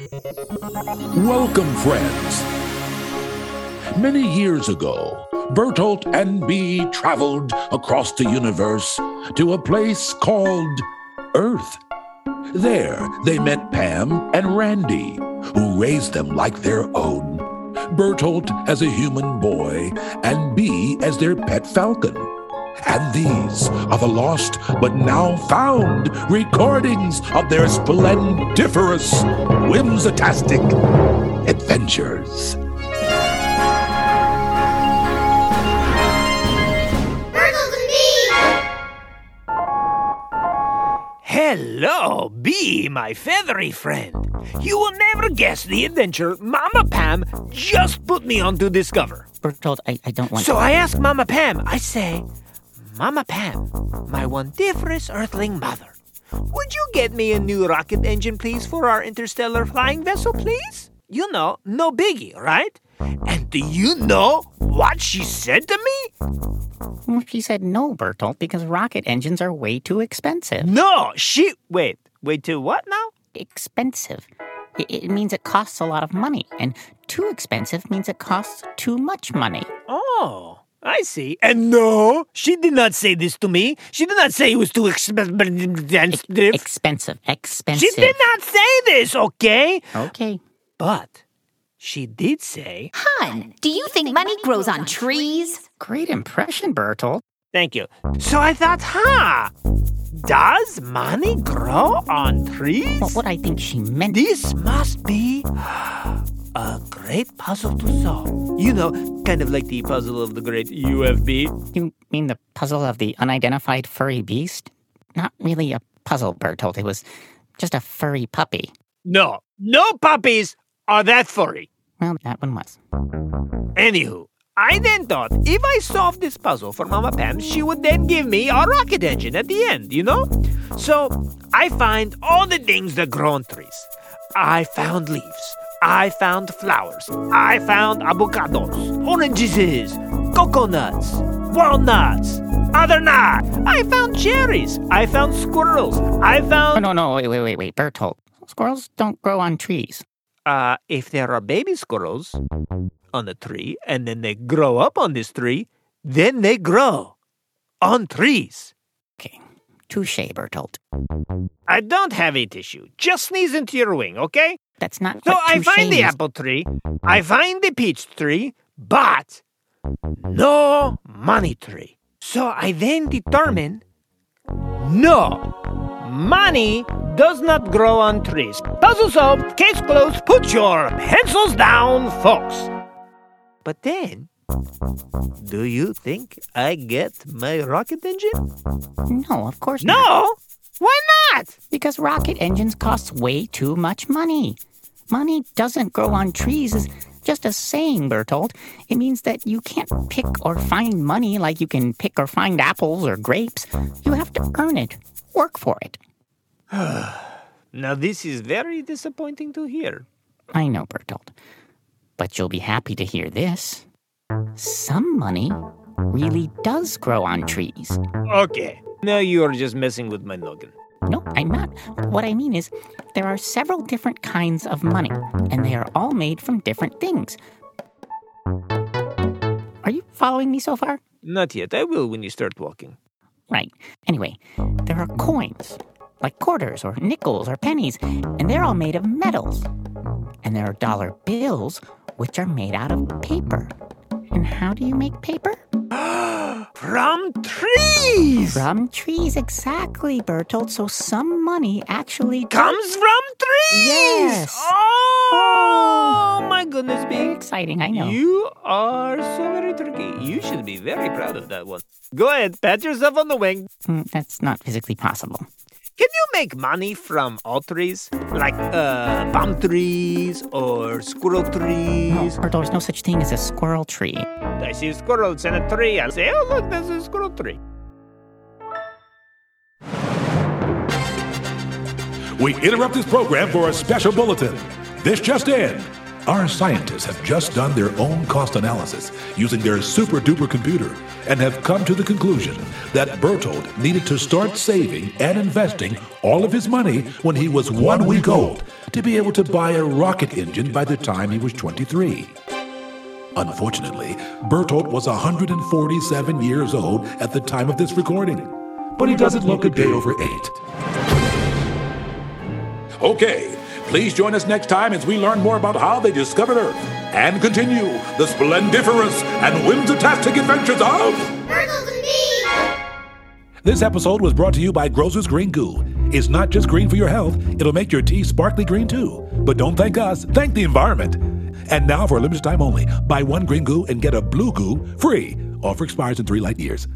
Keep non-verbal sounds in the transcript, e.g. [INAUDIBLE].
Welcome, friends. Many years ago, Bertolt and Bee traveled across the universe to a place called Earth. There, they met Pam and Randy, who raised them like their own. Bertolt as a human boy, and Bee as their pet falcon. And these are the lost but now found recordings of their splendiferous, whimsitastic adventures. Bertolt and Bee! Hello, Bee, my feathery friend. You will never guess the adventure Mama Pam just put me on to discover. Bertolt, I, I don't want So I ask Mama Pam, I say, Mama Pam, my wondiferous earthling mother, would you get me a new rocket engine, please, for our interstellar flying vessel, please? You know, no biggie, right? And do you know what she said to me? She said no, Bertolt, because rocket engines are way too expensive. No, she. Wait, wait too what now? Expensive. It, it means it costs a lot of money, and too expensive means it costs too much money. Oh, I see. And no, she did not say this to me. She did not say it was too expensive. Expensive. Expensive. She did not say this, okay? Okay. But she did say, Hun, do you think money grows on trees? Great impression, Bertolt. thank you. So I thought, huh, does money grow on trees? Well, what I think she meant. This must be a great puzzle to solve. You know, kind of like the puzzle of the great UFB. You mean the puzzle of the unidentified furry beast? Not really a puzzle, Bertolt. It was just a furry puppy. No, no puppies are that furry. Well, that one was. Anywho, I then thought if I solved this puzzle for Mama Pam, she would then give me a rocket engine at the end, you know? So I find all the things that grow on trees. I found leaves. I found flowers. I found avocados, oranges, coconuts, walnuts, other nuts. I found cherries. I found squirrels. I Oh, found. no, no, wait, wait, wait, wait, Bertolt. Squirrels don't grow on trees. Uh, if there are baby squirrels on a tree and then they grow up on this tree, then they grow on trees. Okay. Touche, Bertolt. I don't have a tissue. Just sneeze into your wing, okay? That's not So I find the is. apple tree, I find the peach tree, but no money tree. So I then determine no, money does not grow on trees. Puzzle solved, case closed, put your pencils down, folks. But then, do you think I get my rocket engine? No, of course not. No! Why not? Because rocket engines cost way too much money. Money doesn't grow on trees is just a saying, Bertolt. It means that you can't pick or find money like you can pick or find apples or grapes. You have to earn it, work for it. [SIGHS] Now, this is very disappointing to hear. I know, Bertolt. But you'll be happy to hear this. Some money really does grow on trees. Okay. Now you are just messing with my noggin. No, I'm not. What I mean is, there are several different kinds of money, and they are all made from different things. Are you following me so far? Not yet. I will when you start walking. Right. Anyway, there are coins, like quarters or nickels or pennies, and they're all made of metals. And there are dollar bills, which are made out of paper. And how do you make paper? From trees! From trees, exactly, Bertolt. So some money actually Comes from trees! Yes. Oh, my goodness, Very exciting, I know. You are so very tricky. You should be very proud of that one. Go ahead, pat yourself on the wing. Mm, That's not physically possible. Can you make money from all trees? Like uh, palm trees or squirrel trees? No? Bertolt, there's no such thing as a squirrel tree. I see squirrels in a tree. I'll say, oh, look, there's a squirrel tree. We interrupt this program for a special bulletin. This just in. Our scientists have just done their own cost analysis using their super duper computer and have come to the conclusion that Bertolt needed to start saving and investing all of his money when he was one week old to be able to buy a rocket engine by the time he was 23. Unfortunately, Bertolt was 147 years old at the time of this recording, but he doesn't look a day over eight. Okay, please join us next time as we learn more about how they discovered Earth and continue the splendiferous and whimsitastic adventures of and Bees! This episode was brought to you by Grocer's Green Goo. It's not just green for your health, it'll make your tea sparkly green too. But don't thank us, thank the environment. And now, for a limited time only, buy one green goo and get a blue goo free. Offer expires in three light years.